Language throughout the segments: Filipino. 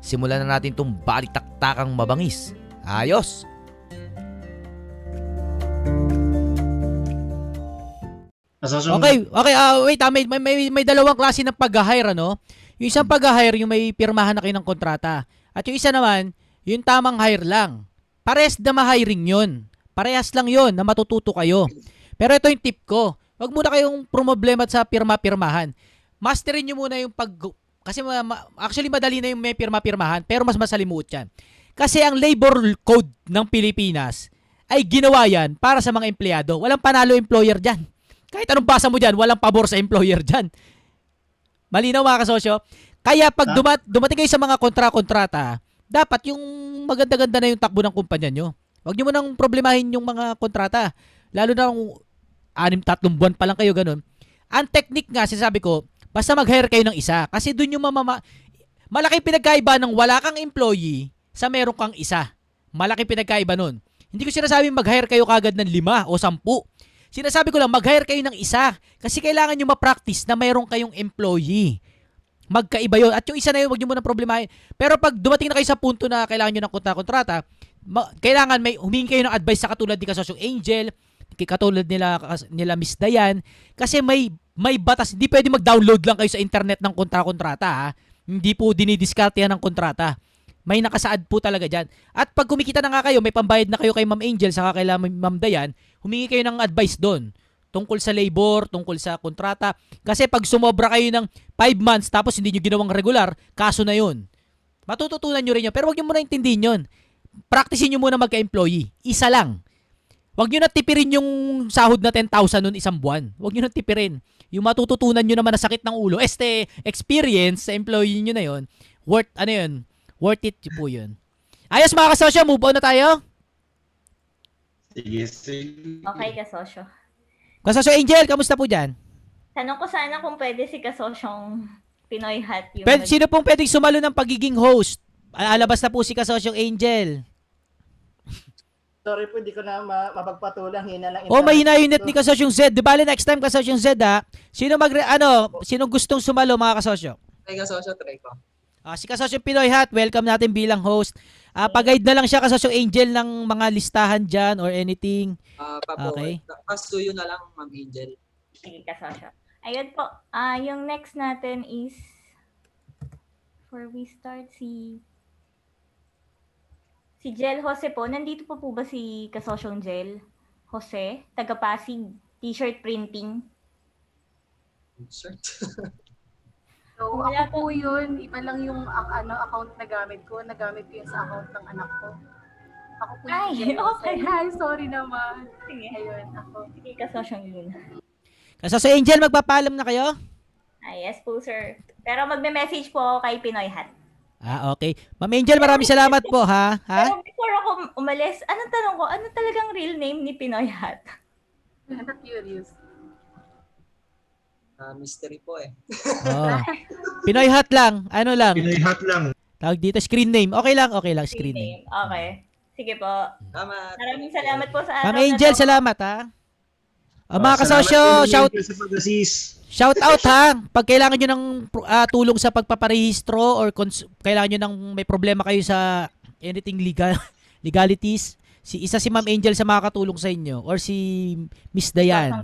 simulan na natin itong balitaktakang mabangis. Ayos! Okay, okay, ah wait, may, may, may, may dalawang klase ng pag-hire, ano? Yung isang pag-hire, yung may pirmahan na kayo ng kontrata. At yung isa naman, yung tamang hire lang. Parehas na ma-hiring yun. Parehas lang yun na matututo kayo. Pero ito yung tip ko. Huwag muna kayong problema sa pirma-pirmahan. Masterin nyo muna yung pag... Kasi ma- ma- actually madali na yung may pirma-pirmahan, pero mas masalimuot yan. Kasi ang labor code ng Pilipinas ay ginawa yan para sa mga empleyado. Walang panalo employer dyan. Kahit anong basa mo dyan, walang pabor sa employer dyan. Malinaw mga kasosyo? Kaya pag Ah. dumat, dumating kayo sa mga kontra-kontrata, dapat yung maganda-ganda na yung takbo ng kumpanya nyo. Huwag nyo munang problemahin yung mga kontrata. Lalo na kung anim, tatlong buwan pa lang kayo ganun. Ang technique nga, sinasabi ko, basta mag-hire kayo ng isa. Kasi dun yung mamama... Malaki pinagkaiba ng wala kang employee sa meron kang isa. Malaki pinagkaiba nun. Hindi ko sinasabing mag-hire kayo kagad ng lima o sampu. Sinasabi ko lang, mag-hire kayo ng isa. Kasi kailangan nyo ma-practice na mayroon kayong employee. Magkaiba yun. At yung isa na yun, huwag nyo muna problemahin. Pero pag dumating na kayo sa punto na kailangan nyo ng kontra-kontrata, ma- kailangan may humingi kayo ng advice sa katulad ni Kasosyong Angel, katulad nila, nila Miss Dayan, kasi may may batas. Hindi pwede mag-download lang kayo sa internet ng kontra-kontrata. Ha? Hindi po dinidiskarte yan ng kontrata. May nakasaad po talaga dyan. At pag kumikita na nga kayo, may pambayad na kayo kay Ma'am Angel, saka kay Ma'am Dayan, humingi kayo ng advice doon tungkol sa labor, tungkol sa kontrata. Kasi pag sumobra kayo ng 5 months tapos hindi nyo ginawang regular, kaso na yun. Matututunan nyo rin yun. Pero wag nyo muna intindihin yun. Practicein nyo muna magka-employee. Isa lang. Wag nyo na tipirin yung sahod na 10,000 nun isang buwan. Wag nyo na tipirin. Yung matututunan nyo naman na sakit ng ulo. Este, experience sa employee nyo na yun. Worth, ano yun? Worth it po yun. Ayos mga kasosyo, move on na tayo. Sige, sige. Okay, kasosyo. Kasosyo Angel, kamusta po dyan? Tanong ko sana kung pwede si kasosyong Pinoy Hat yung... Pwede, mag- sino pong pwedeng sumalo ng pagiging host? Alabas na po si Kasosyong Angel. Sorry po, di ko na ma- mapagpatulang. Hina lang. Oh, mahina yung net ni Kasosyong Z. Di bale next time Kasosyong Z ha. Sino mag ano, sino gustong sumalo mga kasosyo? Ay, kasosyo, try ko. Ah, si Kasosyong Pinoy Hat, welcome natin bilang host. Ah, pag-guide na lang siya Kasosyong Angel ng mga listahan diyan or anything. Ah, papo, Okay. Pasuyo na lang, Ma'am Angel. Sige, kasosyo. Ayun po. Ah, yung next natin is... Before we start, si... Si Jel Jose po. Nandito po po ba si kasosyong Jel Jose? Taga-Pasig. T-shirt printing. Shirt. So, Wala ako po yun. Iba lang yung ano, account na gamit ko. Nagamit ko yun sa account ng anak ko. Ako po Ay, Jose. okay. Hi, sorry naman. Sige. Ayun, ako. Sige, kasosyong yun. Kasosyong Angel, magpapaalam na kayo? Ah, yes po, sir. Pero magme-message po ako kay Pinoy Hat. Ah, okay. Ma'am Angel, maraming salamat po ha. Ha? Pero before ako umalis, anong tanong ko? Ano talagang real name ni Pinoy Hat? I'm curious. Ah, mystery po eh. Oh. Pinoy Hat lang. Ano lang? Pinoy hat lang. Tawag dito screen name. Okay lang, okay lang screen name. Okay. Sige po. Tama. Maraming salamat po sa Ma'am araw na Angel, salamat ha. Ah, mga Ah, kasosyo, salamat shout sa pag-assist. Shout out ha. Pag kailangan nyo ng ah, tulong sa pagpaparehistro or cons- kailangan nyo ng may problema kayo sa anything legal legalities, si isa si Ma'am Angel sa makakatulong sa inyo or si Miss Dayan.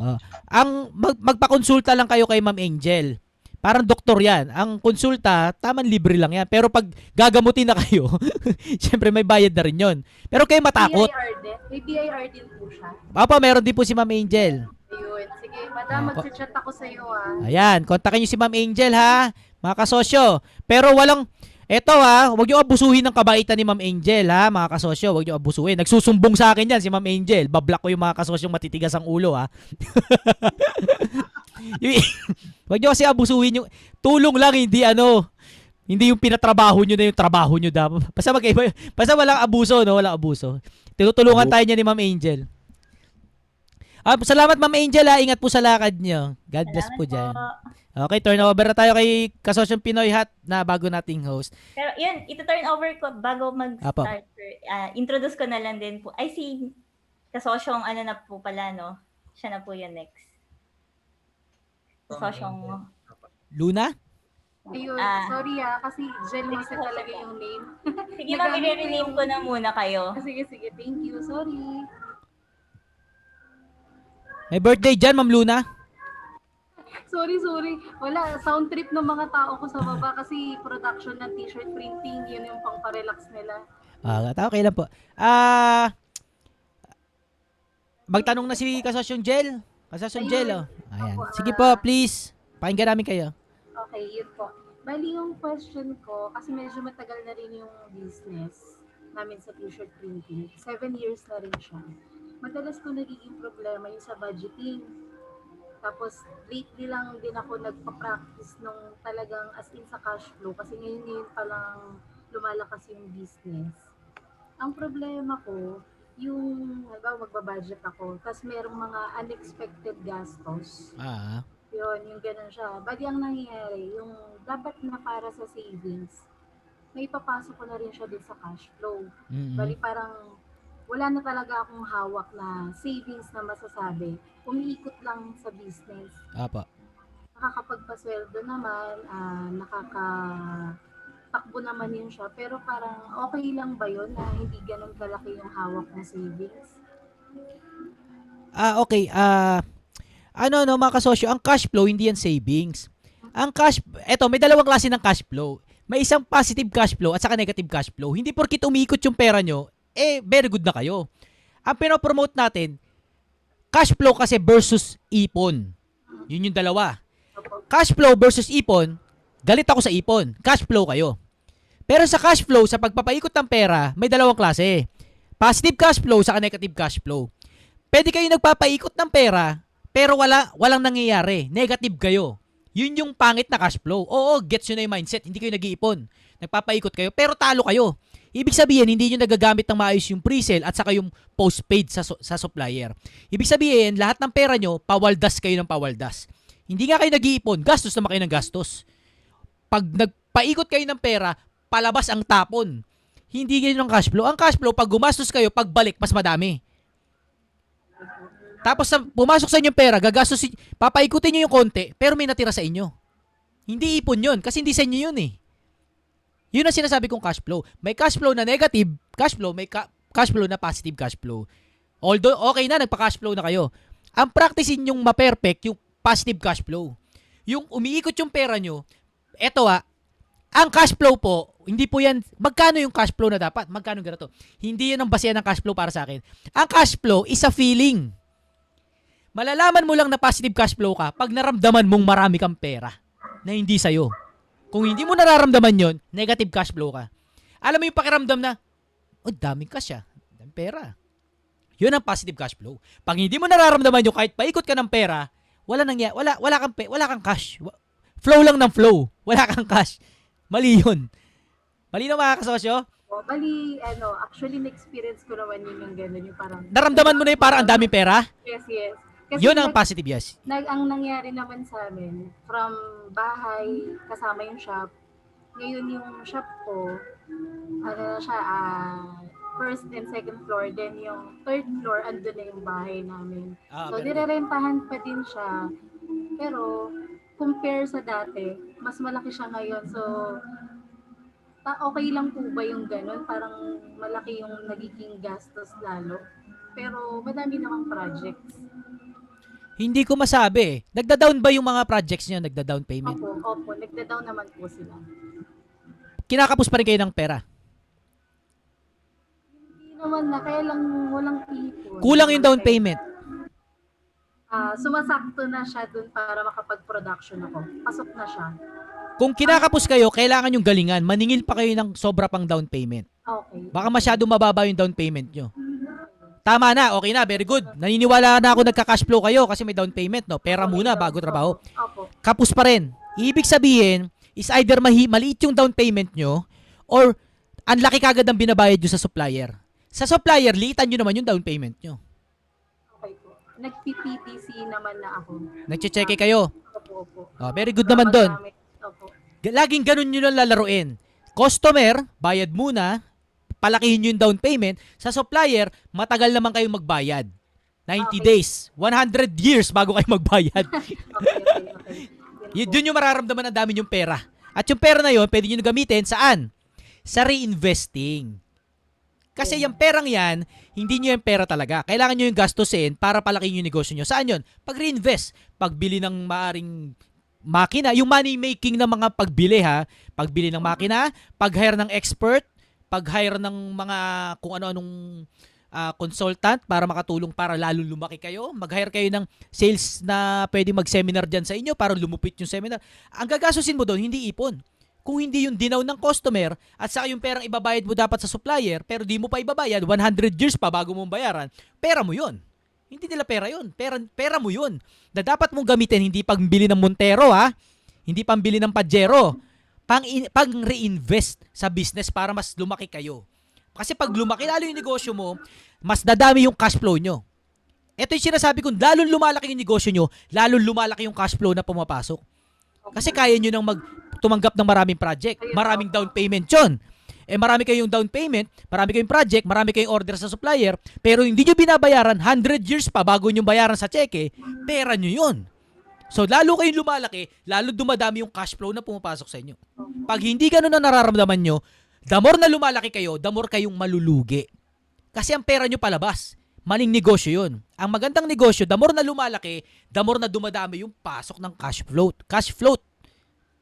Oh. Ang mag- magpakonsulta lang kayo kay Ma'am Angel. Parang doktor 'yan. Ang konsulta, taman libre lang 'yan. Pero pag gagamutin na kayo, syempre may bayad na rin 'yon. Pero kayo matakot. BIR din. May BIR din po siya. Papa, meron din po si Ma'am Angel. Ayun. Sige, madam, Ah, mag-chat ako sa iyo ah. Ayan, kontakin niyo si Ma'am Angel ha, mga kasosyo. Pero walang Eto ha, huwag niyo abusuhin ng kabaitan ni Ma'am Angel ha, mga kasosyo, huwag niyo abusuhin. Nagsusumbong sa akin 'yan si Ma'am Angel. Bablock ko yung mga kasosyong matitigas ang ulo ha. Huwag niyo kasi abusuhin yung tulong lang hindi ano. Hindi yung pinatrabaho nyo na yung trabaho nyo dapat. Basta yun. Basta walang abuso, no? Walang abuso. Tinutulungan tayo niya ni Ma'am Angel. Ah, salamat Ma'am Angel ha. Ingat po sa lakad nyo. God bless Salamat po dyan. po. Okay, turn over na tayo kay Kasosyong Pinoy Hat na bago nating host. Pero yun, ito-turn over ko bago mag-start. ah, introduce ko na lang din po. Ay, si kasosyong ano na po pala, no? Siya na po yung next. Kasosyong... Luna? Ayun, Ah. sorry ah, kasi Jen Jose talaga yung name. Sige Nagamit ko na muna kayo. Sige, sige, thank you. Sorry. May birthday dyan, Ma'am Luna? Sorry, sorry. Wala, sound trip ng mga tao ko sa baba kasi production ng t-shirt printing, yun yung pang relax nila. Ah, okay lang po. Ah, magtanong na si Kasosyong Jel. Kasosyong Jel, oh. Ayan. Sige po, please. Pakinggan namin kayo. Okay, yun po. Bali yung question ko, kasi medyo matagal na rin yung business namin sa t-shirt printing. Seven years na rin siya. Madalas ko nagiging problema yung sa budgeting. Tapos, lately lang din ako nagpa-practice nung talagang as in sa cash flow kasi ngayon ngayon pa lang lumalakas yung business. Ang problema ko, yung, halimbawa magbabudget ako, tapos merong mga unexpected gastos. Ah, Yun, yung ganun siya. Bali ang nangyayari, yung dapat na para sa savings, may papasok ko na rin siya din sa cash flow. mm Bali parang wala na talaga akong hawak na savings na masasabi. Umiikot lang sa business. Apa. Nakakapagpasweldo naman, ah, nakakatakbo naman yun siya. Pero parang okay lang ba yun na hindi ganun kalaki yung hawak ng savings? Ah, okay. Ah, ano no mga kasosyo, ang cash flow hindi yan savings. Ang cash, eto, may dalawang klase ng cash flow. May isang positive cash flow at saka negative cash flow. Hindi porkit umiikot yung pera nyo, eh, very good na kayo. Ang pinopromote natin, cash flow kasi versus ipon. Yun yung dalawa. Cash flow versus ipon, galit ako sa ipon. Cash flow kayo. Pero sa cash flow, sa pagpapaikot ng pera, may dalawang klase. Positive cash flow sa negative cash flow. Pwede kayo nagpapaikot ng pera, pero wala, walang nangyayari. Negative kayo. Yun yung pangit na cash flow. Oo, gets yun na yung mindset. Hindi kayo nag-iipon. Nagpapaikot kayo, pero talo kayo. Ibig sabihin, hindi nyo nagagamit ng maayos yung pre-sale at saka yung postpaid sa, sa supplier. Ibig sabihin, lahat ng pera nyo, pawaldas kayo ng pawaldas. Hindi nga kayo nag-iipon, gastos naman kayo ng gastos. Pag nagpaikot kayo ng pera, palabas ang tapon. Hindi ganyan ang cash flow. Ang cash flow, pag gumastos kayo, pagbalik, mas madami. Tapos sa, pumasok sa inyong pera, gagastos, papaikutin nyo yung konti, pero may natira sa inyo. Hindi ipon yun, kasi hindi sa inyo yun eh. Yun ang sinasabi kong cash flow. May cash flow na negative cash flow, may ka- cash flow na positive cash flow. Although, okay na, nagpa-cash flow na kayo. Ang practicein yung ma-perfect, yung positive cash flow. Yung umiikot yung pera nyo, eto ah, ang cash flow po, hindi po yan, magkano yung cash flow na dapat? Magkano ganito? Hindi yan ang basehan ng cash flow para sa akin. Ang cash flow is a feeling. Malalaman mo lang na positive cash flow ka pag naramdaman mong marami kang pera na hindi sa'yo. Kung hindi mo nararamdaman yon, negative cash flow ka. Alam mo yung pakiramdam na, oh, daming cash ah, daming pera. Yun ang positive cash flow. Pag hindi mo nararamdaman yun, kahit paikot ka ng pera, wala nang wala wala kang pe, wala kang cash. Flow lang ng flow. Wala kang cash. Mali yun. Mali na mga kasosyo. O, bali, ano, actually, na-experience ko naman yun yung gano'n, yung parang... Naramdaman mo na yung parang ang daming pera. Yes, yes. Kasi Yun ang nag- positive yes. nag, ang nangyari naman sa amin, from bahay, kasama yung shop, ngayon yung shop ko, ano na siya, ah, first and second floor, then yung third floor, andun na yung bahay namin. Ah, so, nirerentahan pa din siya. Pero, compare sa dati, mas malaki siya ngayon. So, ta- okay lang po ba yung ganun? Parang malaki yung nagiging gastos lalo. Pero, madami namang projects. Hindi ko masabi eh. Nagda-down ba yung mga projects niyo? Nagda-down payment? Opo, opo. Nagda-down naman po sila. Kinakapos pa rin kayo ng pera. Hindi naman na, kaya lang walang ipon. Kulang yung down payment. Ah, sumasakto na siya dun para makapag-production ako. Pasok na siya. Kung kinakapos kayo, kailangan yung galingan. Maningil pa kayo ng sobra pang down payment. Okay. Baka masyado mababa yung down payment nyo. Tama na, okay na, very good. Naniniwala na ako nagka-cash flow kayo kasi may down payment, no? Pera muna bago trabaho. Opo. Kapos pa rin. Ibig sabihin, is either mahi, maliit yung down payment nyo or ang laki kagad ang binabayad nyo sa supplier. Sa supplier, liitan nyo naman yung down payment nyo. Okay po. Nag-PPTC naman na ako. Nagche-check kayo. Opo, opo. Oh, very good naman doon. Opo. Laging ganun nyo lang lalaruin. Customer, bayad muna, palakihin nyo yung down payment. Sa supplier, matagal naman kayong magbayad. 90 Okay. days, 100 years bago kayo magbayad. Okay, okay, okay. Y- Doon yung mararamdaman ang dami yung pera. At yung pera na yon pwede nyo gamitin saan? Sa reinvesting. Kasi yung perang yan, hindi nyo yung pera talaga. Kailangan nyo yung gastusin para palakihin yung negosyo nyo. Saan yun? Pag reinvest. Pagbili ng maaring makina, yung money making ng mga pagbili ha, pagbili ng makina, pag-hire ng expert, pag-hire ng mga kung ano-anong ah, consultant para makatulong para lalo lumaki kayo. Mag-hire kayo ng sales na pwede mag-seminar dyan sa inyo para lumupit yung seminar. Ang gagastusin mo doon, hindi ipon. Kung hindi yung dinaw ng customer at saka yung perang ibabayad mo dapat sa supplier pero di mo pa ibabayad, 100 years pa bago mo bayaran, pera mo yun. Hindi nila pera yun. Pera, pera mo yun. Na dapat mong gamitin hindi pambili ng Montero ha. Hindi pambili ng Pajero. Pang, pang reinvest sa business para mas lumaki kayo. Kasi pag lumaki lalo yung negosyo mo, mas dadami yung cash flow nyo. Ito yung sinasabi ko, lalong lumalaki yung negosyo nyo, lalong lumalaki yung cash flow na pumapasok. Kasi kaya nyo nang mag, tumanggap ng maraming project. Maraming down payment yun. Eh marami kayong down payment, marami kayong project, marami kayong order sa supplier, pero hindi nyo binabayaran 100 years pa bago nyo bayaran sa cheque, pera nyo yun. So lalo kayong lumalaki, lalo dumadami yung cash flow na pumapasok sa inyo. Pag hindi ganun ang nararamdaman nyo, the more na lumalaki kayo, the more kayong malulugi. Kasi ang pera nyo palabas. Maling negosyo yun. Ang magandang negosyo, the more na lumalaki, the more na dumadami yung pasok ng cash float. Cash float.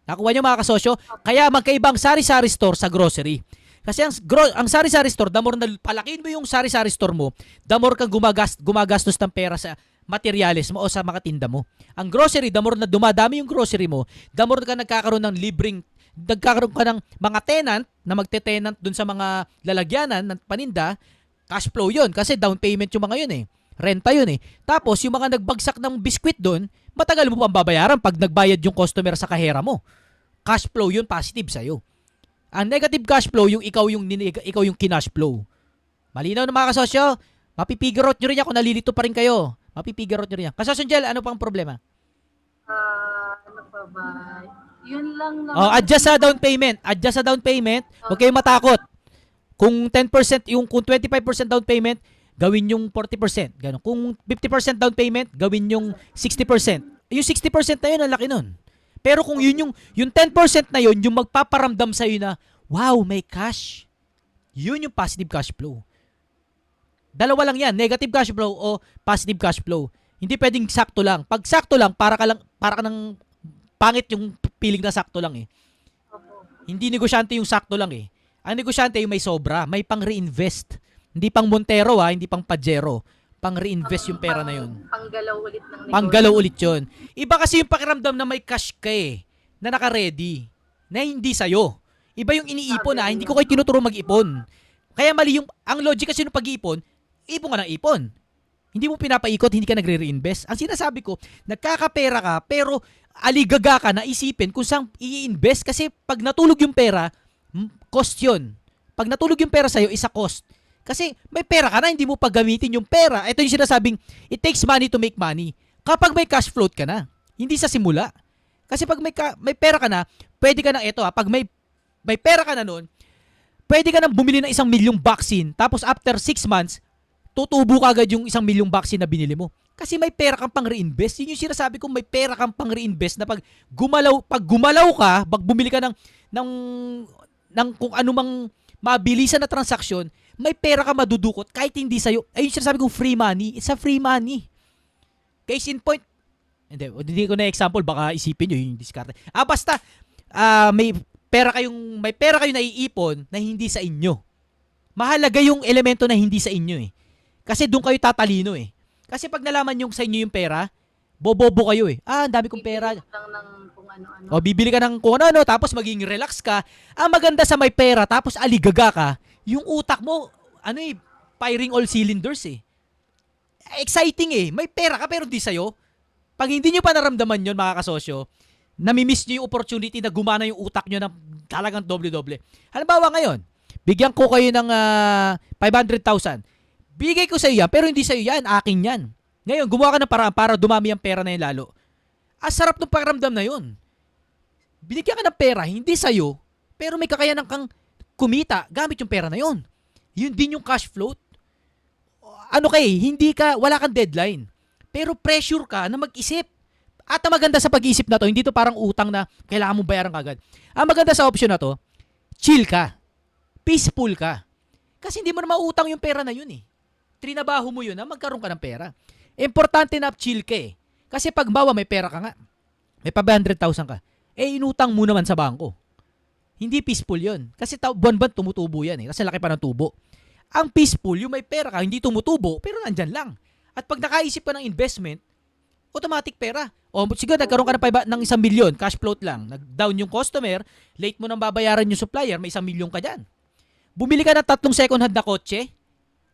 Nakuha nyo mga kasosyo? Kaya magkaibang sari-sari store sa grocery. Kasi ang, gro- ang sari-sari store, the more na palakihin mo yung sari-sari store mo, the more kang gumagast, gumagastos ng pera sa materyales mo o sa mga tinda mo. Ang grocery, the more na dumadami yung grocery mo, the more ka nagkakaroon ng libreng nagkakaroon ka ng mga tenant na magte-tenant dun sa mga lalagyanan ng paninda, cash flow yun kasi down payment yung mga yun eh. Renta yun eh. Tapos yung mga nagbagsak ng biskwit doon, matagal mo pang babayaran pag nagbayad yung customer sa kahera mo. Cash flow yun positive sa'yo. Ang negative cash flow yung ikaw yung ikaw yung kinash flow. Malinaw na mga kasosyo, mapipigure out nyo rin kung nalilito pa rin kayo. Mapipigure out nyo rin yan. Kasosyo Jel, ano pang problema? Ah, ano pa ba? Yun lang naman. Oh, adjust sa down payment. Adjust sa down payment. Huwag kayong matakot. Kung 10%, yung kung 25% down payment, gawin yung 40%. Ganun. Kung 50% down payment, gawin yung 60%. Eh, Yung 60% na yun, ang laki nun. Pero kung yun yung, yung 10% na yun, yung magpaparamdam sa'yo na, wow, may cash. Yun yung positive cash flow. Dalawa lang yan, negative cash flow o positive cash flow. Hindi pwedeng sakto lang. Pag sakto lang, para ka lang, para ka ng pangit yung piling na sakto lang eh. Hindi negosyante yung sakto lang eh. Ang negosyante yung may sobra, may pang reinvest. Hindi pang Montero ha, hindi pang Pajero. Pang reinvest yung pera na yun. Panggalaw ulit ng negosyo. Panggalaw ulit yun. Iba kasi yung pakiramdam na may cash ka eh, na naka-ready, na hindi sa'yo. Iba yung iniipon ah, hindi ko kayo tinuturo mag-ipon. Kaya mali yung, ang logic kasi ng pag-iipon, ipon ka ng ipon. Hindi mo pinapaikot, hindi ka nagre-reinvest. Ang sinasabi ko, nagkakapera ka, pero aligaga ka na isipin kung saan i-invest kasi pag natulog yung pera, mm, cost yun. Pag natulog yung pera sa'yo, isa cost. Kasi may pera ka na, hindi mo paggamitin yung pera. Ito yung sinasabing, it takes money to make money. Kapag may cash float ka na, hindi sa simula. Kasi pag may, ka, may pera ka na, pwede ka na, ito ha, pag may, may pera ka na nun, pwede ka nang bumili ng isang milyong vaccine, tapos after 6 months, tutubo ka agad yung isang milyong vaccine na binili mo. Kasi may pera kang pang reinvest. Yun yung sinasabi ko, may pera kang pang reinvest na pag gumalaw, pag gumalaw ka, pag bumili ka ng, ng, ng kung anumang mabilisan na transaksyon, may pera ka madudukot kahit hindi sa'yo. Ayun yung sinasabi kong free money. It's a free money. Case in point, hindi, hindi ko na example, baka isipin nyo yung diskarte. Ah, basta, ah, may pera kayong, may pera kayo naiipon na hindi sa inyo. Mahalaga yung elemento na hindi sa inyo eh. Kasi doon kayo tatalino eh. Kasi pag nalaman yung sa inyo yung pera, bobobo kayo eh. Ah, ang dami kong pera. Bibili lang ng kung ano-ano. O bibili ka ng kung ano, tapos maging relax ka. Ang maganda sa may pera, tapos aligaga ka, yung utak mo, ano eh, firing all cylinders eh. Exciting eh. May pera ka pero di sa'yo. Pag hindi nyo pa naramdaman yun, mga kasosyo, namimiss nyo yung opportunity na gumana yung utak nyo ng talagang doble-doble. Halimbawa ngayon, bigyan ko kayo ng ah, 500,000. Bigay ko sa iyo yan, pero hindi sa iyo yan, akin yan. Ngayon, gumawa ka ng paraan para dumami ang pera na yun lalo. Ang sarap ng pakiramdam na yun. Binigyan ka ng pera, hindi sa iyo, pero may kakayanan kang kumita gamit yung pera na yun. Yun din yung cash flow. Ano kay, hindi ka, wala kang deadline. Pero pressure ka na mag-isip. At ang maganda sa pag-iisip na to, hindi to parang utang na kailangan mong bayaran kagad. Ang maganda sa option na to, chill ka. Peaceful ka. Kasi hindi mo na mautang yung pera na yun eh. Trinabaho mo yun na magkaroon ka ng pera. Importante na chill ka eh. Kasi pag bawa may pera ka nga, may pa 100,000 ka, eh inutang mo naman sa bangko. Hindi peaceful yun. Kasi ta- buwan-buwan tumutubo yan eh. Kasi laki pa ng tubo. Ang peaceful, yung may pera ka, hindi tumutubo, pero nandyan lang. At pag nakaisip ka ng investment, automatic pera. O siguro nagkaroon ka ng, paiba- ng isang milyon, cash float lang. Nag-down yung customer, late mo nang babayaran yung supplier, may isang milyon ka dyan. Bumili ka ng tatlong second hand na kotse,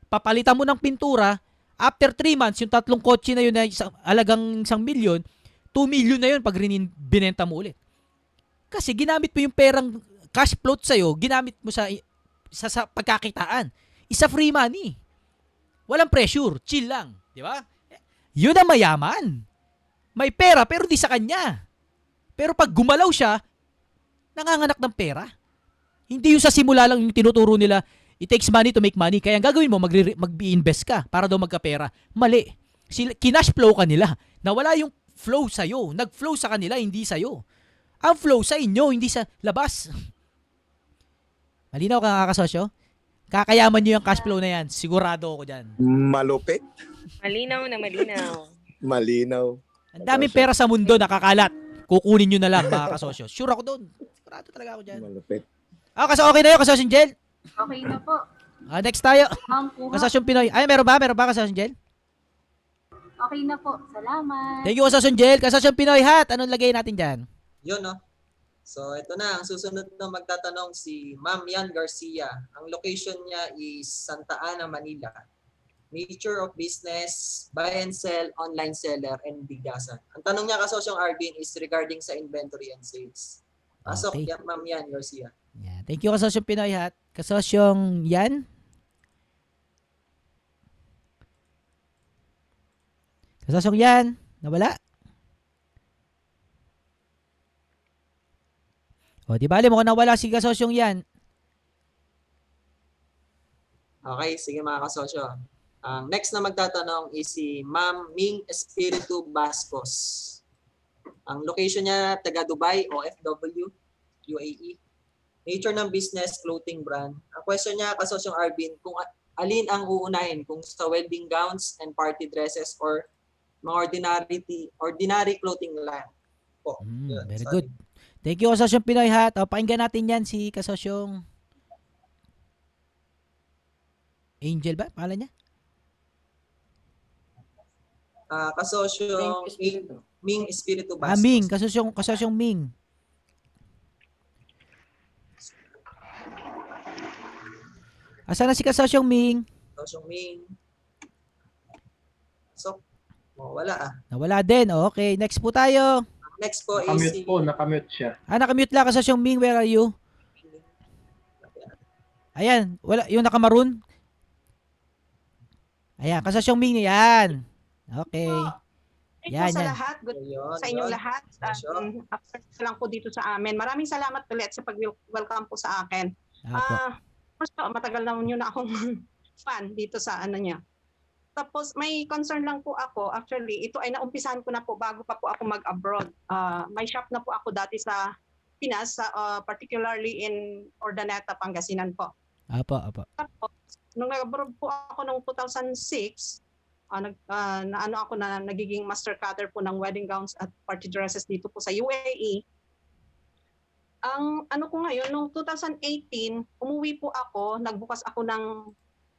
papalitan mo ng pintura, after 3 months, yung tatlong kotse na yun na isang, alagang isang milyon, 2 million na yun pag rinin, binenta mo ulit. Kasi ginamit mo yung perang cash float sa'yo, ginamit mo sa, sa, sa pagkakitaan. Isa free money. Walang pressure, chill lang. Di ba? Yun ang mayaman. May pera pero di sa kanya. Pero pag gumalaw siya, nanganganak ng pera. Hindi yung sa simula lang yung tinuturo nila, it takes money to make money. Kaya ang gagawin mo, mag-invest ka para daw magkapera. Mali. Sila, kinash flow ka nila. Nawala yung flow sa'yo. Nag-flow sa kanila, hindi sa'yo. Ang flow sa inyo, hindi sa labas. Malinaw ka kakasosyo? Kakayaman nyo yung cash flow na yan. Sigurado ako dyan. Malupit, Malinaw na malinaw. malinaw. Ang daming pera sa mundo nakakalat. Kukunin nyo na lang mga kasosyo. Sure ako doon. Sigurado talaga ako dyan. Malupit. Ah, kasi okay na yun, kasosyo Jel. Okay na po. Ah, next tayo. Ma'am, kuha. Kasosyo Pinoy. Ay, meron ba? Meron ba kasosyo Jel? Okay na po. Salamat. Thank you, kasosyo Jel. Kasosyo Pinoy hat. Anong lagay natin dyan? Yun, no? So, ito na. Ang susunod na magtatanong si Ma'am Yan Garcia. Ang location niya is Santa Ana, Manila. Nature of business, buy and sell, online seller, and bigasan. Ang tanong niya kasosyong Arvin is regarding sa inventory and sales. Pasok, Okay. Ma'am Yan Garcia. Yeah. Thank you, kasosyo Pinoy hat. Kasosyong yan. Kasosyong yan. Nawala. O, di bali mo kung nawala si kasosyong yan. Okay, sige mga kasosyo. Ang next na magtatanong is si Ma'am Ming Espiritu Bascos. Ang location niya, taga Dubai, OFW, UAE. Nature ng business, clothing brand. Ang question niya, kasosyong Arvin, kung a- alin ang uunahin, kung sa wedding gowns and party dresses or mga ordinary, ordinary clothing lang po. Mm, Yun, very sorry. good. Thank you, kasosyong Pinoy hat. O, pakinggan natin yan si kasosyong Angel ba? Pangalan niya? Ah, kasosyong Ming, Ming Espiritu Bascos. Ah, Ming. Kasosyong, kasosyong Ming. Asa na si kasosyong Ming? Kasosyong Ming. So, oh, wala ah. Nawala din. Okay, next po tayo. Next po is Nakamute si... po, nakamute siya. Ah, nakamute lang kasosyong Ming. Where are you? Ayan, wala yung nakamaroon. Ayan, kasosyong Ming yan. Okay. Thank Yan, po sa yan. lahat. Good Ayun, sa inyong yun. lahat. Um, after lang po dito sa amin. Maraming salamat ulit sa pag-welcome po sa akin. Ah, first po, matagal na nyo na akong fan dito sa ano niya. Tapos may concern lang po ako. Actually, ito ay naumpisahan ko na po bago pa po ako mag-abroad. Ah, may shop na po ako dati sa Pinas, sa, ah, particularly in Ordaneta, Pangasinan po. Apo, apo. Tapos, nung nag-abroad po ako noong 2006, ah, nag, ah, na ano ako na nagiging master cutter po ng wedding gowns at party dresses dito po sa UAE. Ang ano ko ngayon, noong 2018, umuwi po ako, nagbukas ako ng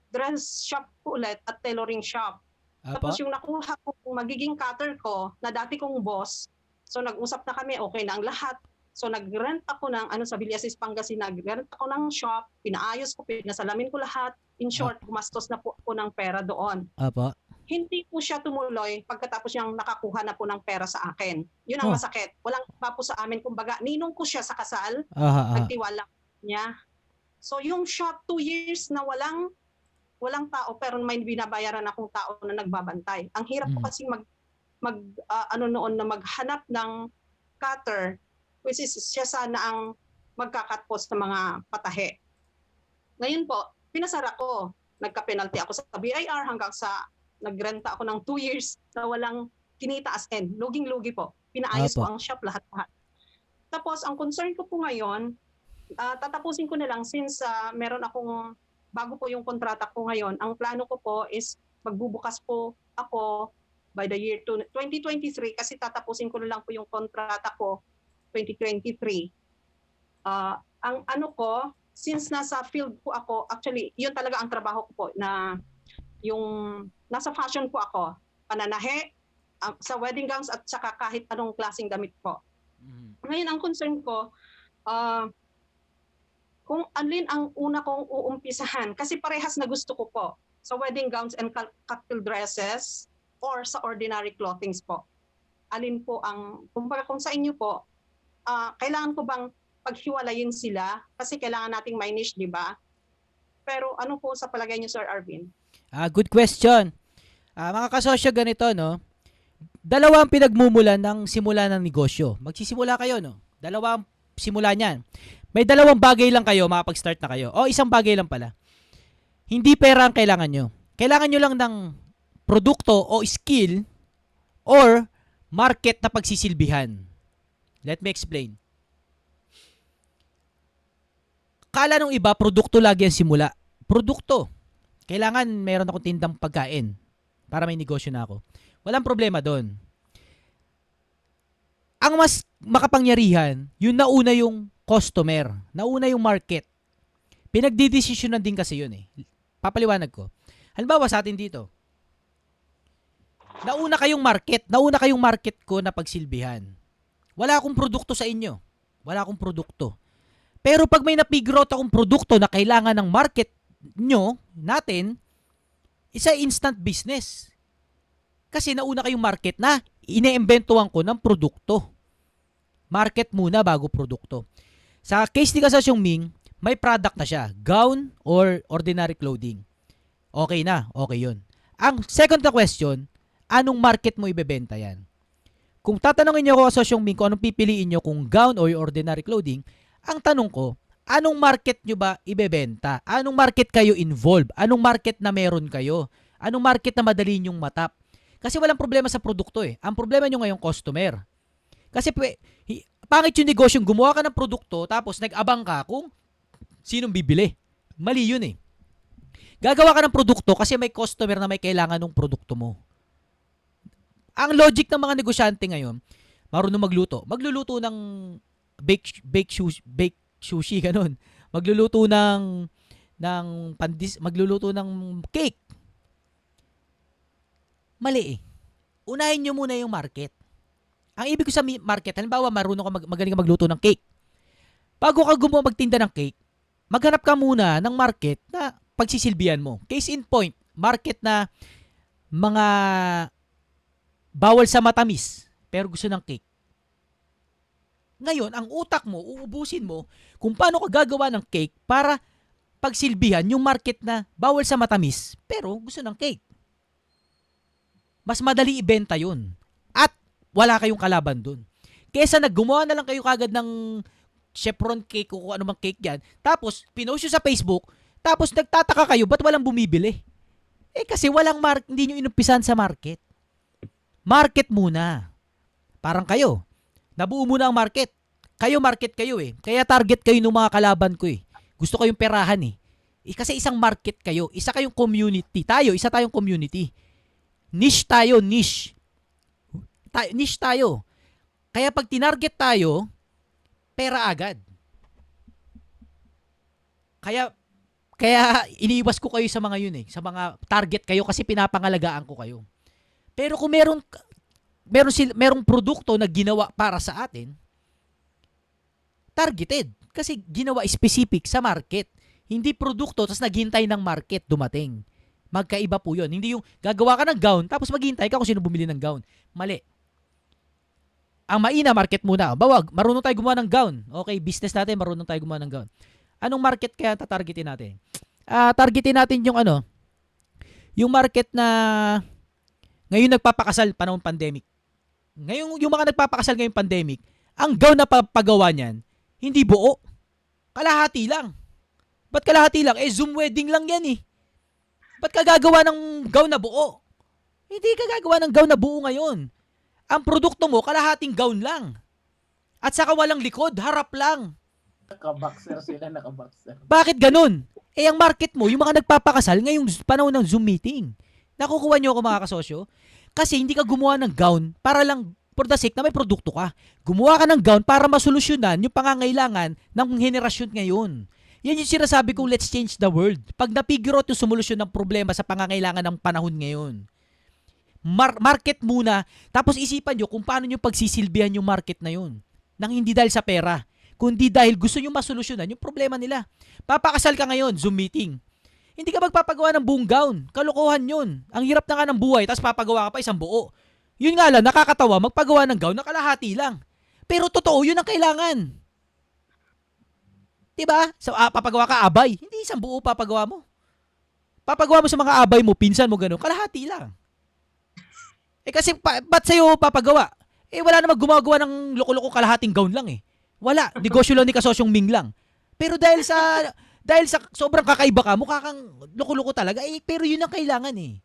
dress shop po ulit at tailoring shop. Apo. Tapos yung nakuha ko magiging cutter ko na dati kong boss, so nag-usap na kami, okay na ang lahat. So nag-rent ako ng ano sa Villasis Pangasinan, nag-rent ako ng shop, pinaayos ko, pinasalamin ko lahat. In short, gumastos na po ako ng pera doon. Apo. Hindi po siya tumuloy pagkatapos niyang nakakuha na po ng pera sa akin. Yun ang Oh. masakit. Walang pa po sa amin. Kumbaga, ninong ko siya sa kasal, aha. nagtiwala niya. So yung shot two years na walang walang tao pero may binabayaran akong tao na nagbabantay. Ang hirap po Mm. kasi mag mag ah, ano noon na maghanap ng cutter which is siya sana ang magkakat po sa mga patahe. Ngayon po, pinasara ko. Nagka-penalty ako sa BIR hanggang sa nagrenta ako ng two years na walang kinita as in. Luging-lugi po. Pinaayos Apo. ko ang shop lahat-lahat. Tapos, ang concern ko po ngayon, ah, tatapusin ko na lang since ah, meron akong, bago po yung kontrata ko ngayon, ang plano ko po is magbubukas po ako by the year to- 2023 kasi tatapusin ko na lang po yung kontrata ko 2023. Ah, ang ano ko, since nasa field po ako, actually, yun talaga ang trabaho ko po na yung nasa fashion po ako, pananahe, ah, sa wedding gowns at saka kahit anong klaseng damit po. Mhm. Ngayon, ang concern ko, ah, kung alin ang una kong uumpisahan, kasi parehas na gusto ko po, sa wedding gowns and cocktail dresses or sa ordinary clothings po. Alin po ang, kumbaga kung sa inyo po, ah, kailangan ko bang paghiwalayin sila? Kasi kailangan nating may niche, di ba? Pero ano po sa palagay niyo, Sir Arvin? Ah, good question. Ah, mga kasosyo, ganito, no? Dalawa ang pinagmumulan ng simula ng negosyo. Magsisimula kayo, no? Dalawa ang simula niyan. May dalawang bagay lang kayo, makapag-start na kayo. O, isang bagay lang pala. Hindi pera ang kailangan nyo. Kailangan nyo lang ng produkto o skill or market na pagsisilbihan. Let me explain. Kala nung iba, produkto lagi ang simula. Produkto. Kailangan meron akong tindang pagkain para may negosyo na ako. Walang problema doon. Ang mas makapangyarihan, yun nauna yung customer. Nauna yung market. Pinagdidesisyonan din kasi yun eh. Papaliwanag ko. Halimbawa sa atin dito. Nauna kayong market. Nauna kayong market ko na pagsilbihan. Wala akong produkto sa inyo. Wala akong produkto. Pero pag may napigro out akong produkto na kailangan ng market nyo, natin, isa instant business. Kasi nauna kayong market na ine-imbentuhan ko ng produkto. Market muna bago produkto. Sa case ni Kasasyong Ming, may product na siya. Gown or ordinary clothing. Okay na. Okay yun. Ang second na question, anong market mo ibebenta yan? Kung tatanungin niyo ako Kasasyong Ming kung anong pipiliin niyo kung gown or ordinary clothing, ang tanong ko, anong market nyo ba ibebenta? Anong market kayo involved? Anong market na meron kayo? Anong market na madali nyong matap? Kasi walang problema sa produkto eh. Ang problema nyo ngayong customer. Kasi pangit yung negosyong gumawa ka ng produkto tapos nag-abang ka kung sinong bibili. Mali yun eh. Gagawa ka ng produkto kasi may customer na may kailangan ng produkto mo. Ang logic ng mga negosyante ngayon, marunong magluto. Magluluto ng bake bake sushi, bake sushi ganun. Magluluto ng ng pandis, magluluto ng cake. Mali eh. Unahin nyo muna yung market. Ang ibig ko sa market, halimbawa marunong ka mag, magaling ka magluto ng cake. Bago ka gumawa magtinda ng cake, maghanap ka muna ng market na pagsisilbihan mo. Case in point, market na mga bawal sa matamis pero gusto ng cake. Ngayon, ang utak mo, uubusin mo kung paano ka gagawa ng cake para pagsilbihan yung market na bawal sa matamis pero gusto ng cake. Mas madali ibenta yun. At wala kayong kalaban dun. Kesa naggumawa na lang kayo kagad ng chevron cake o kung ano mang cake yan. Tapos, pinost sa Facebook. Tapos, nagtataka kayo, ba't walang bumibili? Eh, kasi walang mark, hindi nyo inumpisan sa market. Market muna. Parang kayo. Nabuo muna ang market. Kayo market kayo eh. Kaya target kayo ng mga kalaban ko eh. Gusto kayong perahan eh. Eh, Kasi isang market kayo. Isa kayong community. Tayo, isa tayong community. Niche tayo, niche. Ta- niche tayo. Kaya pag tinarget tayo, pera agad. Kaya kaya iniiwas ko kayo sa mga yun eh, sa mga target kayo kasi pinapangalagaan ko kayo. Pero kung meron meron sil merong produkto na ginawa para sa atin, targeted kasi ginawa specific sa market. Hindi produkto tapos naghintay ng market dumating. Magkaiba po yun. Hindi yung gagawa ka ng gown, tapos maghihintay ka kung sino bumili ng gown. Mali. Ang maina, market muna. Bawag, marunong tayo gumawa ng gown. Okay, business natin, marunong tayo gumawa ng gown. Anong market kaya tatargetin natin? Ah, targetin natin yung ano, yung market na ngayon nagpapakasal panahon pandemic. Ngayon, yung mga nagpapakasal ngayong pandemic, ang gown na papagawa niyan, hindi buo. Kalahati lang. Ba't kalahati lang? Eh, Zoom wedding lang yan eh. Ba't ka gagawa ng gown na buo? Hindi ka gagawa ng gown na buo ngayon. Ang produkto mo, kalahating gown lang. At saka walang likod, harap lang. Naka-boxer sila, naka-boxer. Bakit ganun? Eh, ang market mo, yung mga nagpapakasal, ngayong panahon ng Zoom meeting. Nakukuha niyo ako mga kasosyo? Kasi hindi ka gumawa ng gown para lang for the sake na may produkto ka. Gumawa ka ng gown para masolusyonan yung pangangailangan ng henerasyon ngayon. Yan yung sinasabi kong let's change the world. Pag na-figure out yung solusyon ng problema sa pangangailangan ng panahon ngayon. Mar- market muna, tapos isipan nyo kung paano nyo pagsisilbihan yung market na yun. Nang hindi dahil sa pera, kundi dahil gusto nyo masolusyonan yung problema nila. Papakasal ka ngayon, Zoom meeting. Hindi ka magpapagawa ng buong gown. Kalokohan yun. Ang hirap na nga ng buhay, tapos papagawa ka pa isang buo. Yun nga lang, nakakatawa, magpagawa ng gown na kalahati lang. Pero totoo, yun ang kailangan. Diba? So, ah, papagawa ka abay. Hindi isang buo papagawa mo. Papagawa mo sa mga abay mo, pinsan mo gano'n, kalahati lang. Eh kasi, pa, ba't sa'yo papagawa? Eh wala namang gumagawa ng loko-loko kalahating gown lang eh. Wala. Negosyo lang ni Kasosyong Ming lang. Pero dahil sa dahil sa sobrang kakaiba ka, mukha kang loko-loko talaga. Eh, pero yun ang kailangan eh.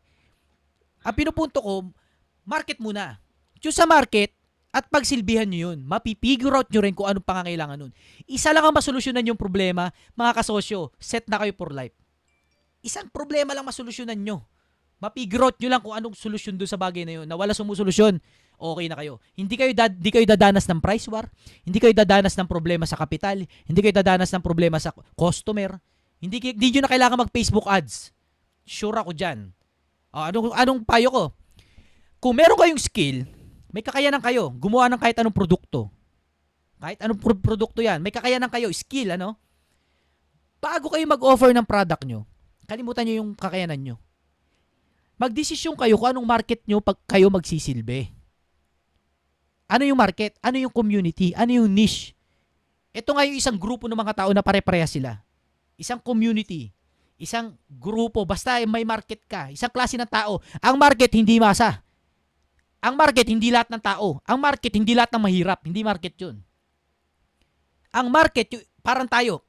Ang pinupunto ko, market muna. Choose sa market at pagsilbihan nyo yun. Mapipigure out nyo rin kung anong pangangailangan nun. Isa lang ang masolusyonan yung problema, mga kasosyo, set na kayo for life. Isang problema lang masolusyonan nyo. Mapigure out nyo lang kung anong solusyon doon sa bagay na yun. Na wala sumusolusyon, okay na kayo. Hindi kayo, dad, hindi kayo dadanas ng price war. Hindi kayo dadanas ng problema sa kapital. Hindi kayo dadanas ng problema sa customer. Hindi, hindi nyo na kailangan mag-Facebook ads. Sure ako dyan. Ah, anong, anong payo ko? Kung meron kayong skill, may kakayanan kayo. Gumawa ng kahit anong produkto. Kahit anong pro- produkto yan. May kakayanan kayo. Skill, ano? Bago kayo mag-offer ng product nyo, kalimutan nyo yung kakayanan nyo. Magdesisyon kayo kung anong market nyo pag kayo magsisilbi. Ano yung market? Ano yung community? Ano yung niche? Ito nga yung isang grupo ng mga tao na pare-pareha sila. Isang community. Isang grupo. Basta may market ka. Isang klase ng tao. Ang market hindi masa. Ang market hindi lahat ng tao. Ang market hindi lahat ng mahirap. Hindi market yun. Ang market, yung- parang tayo.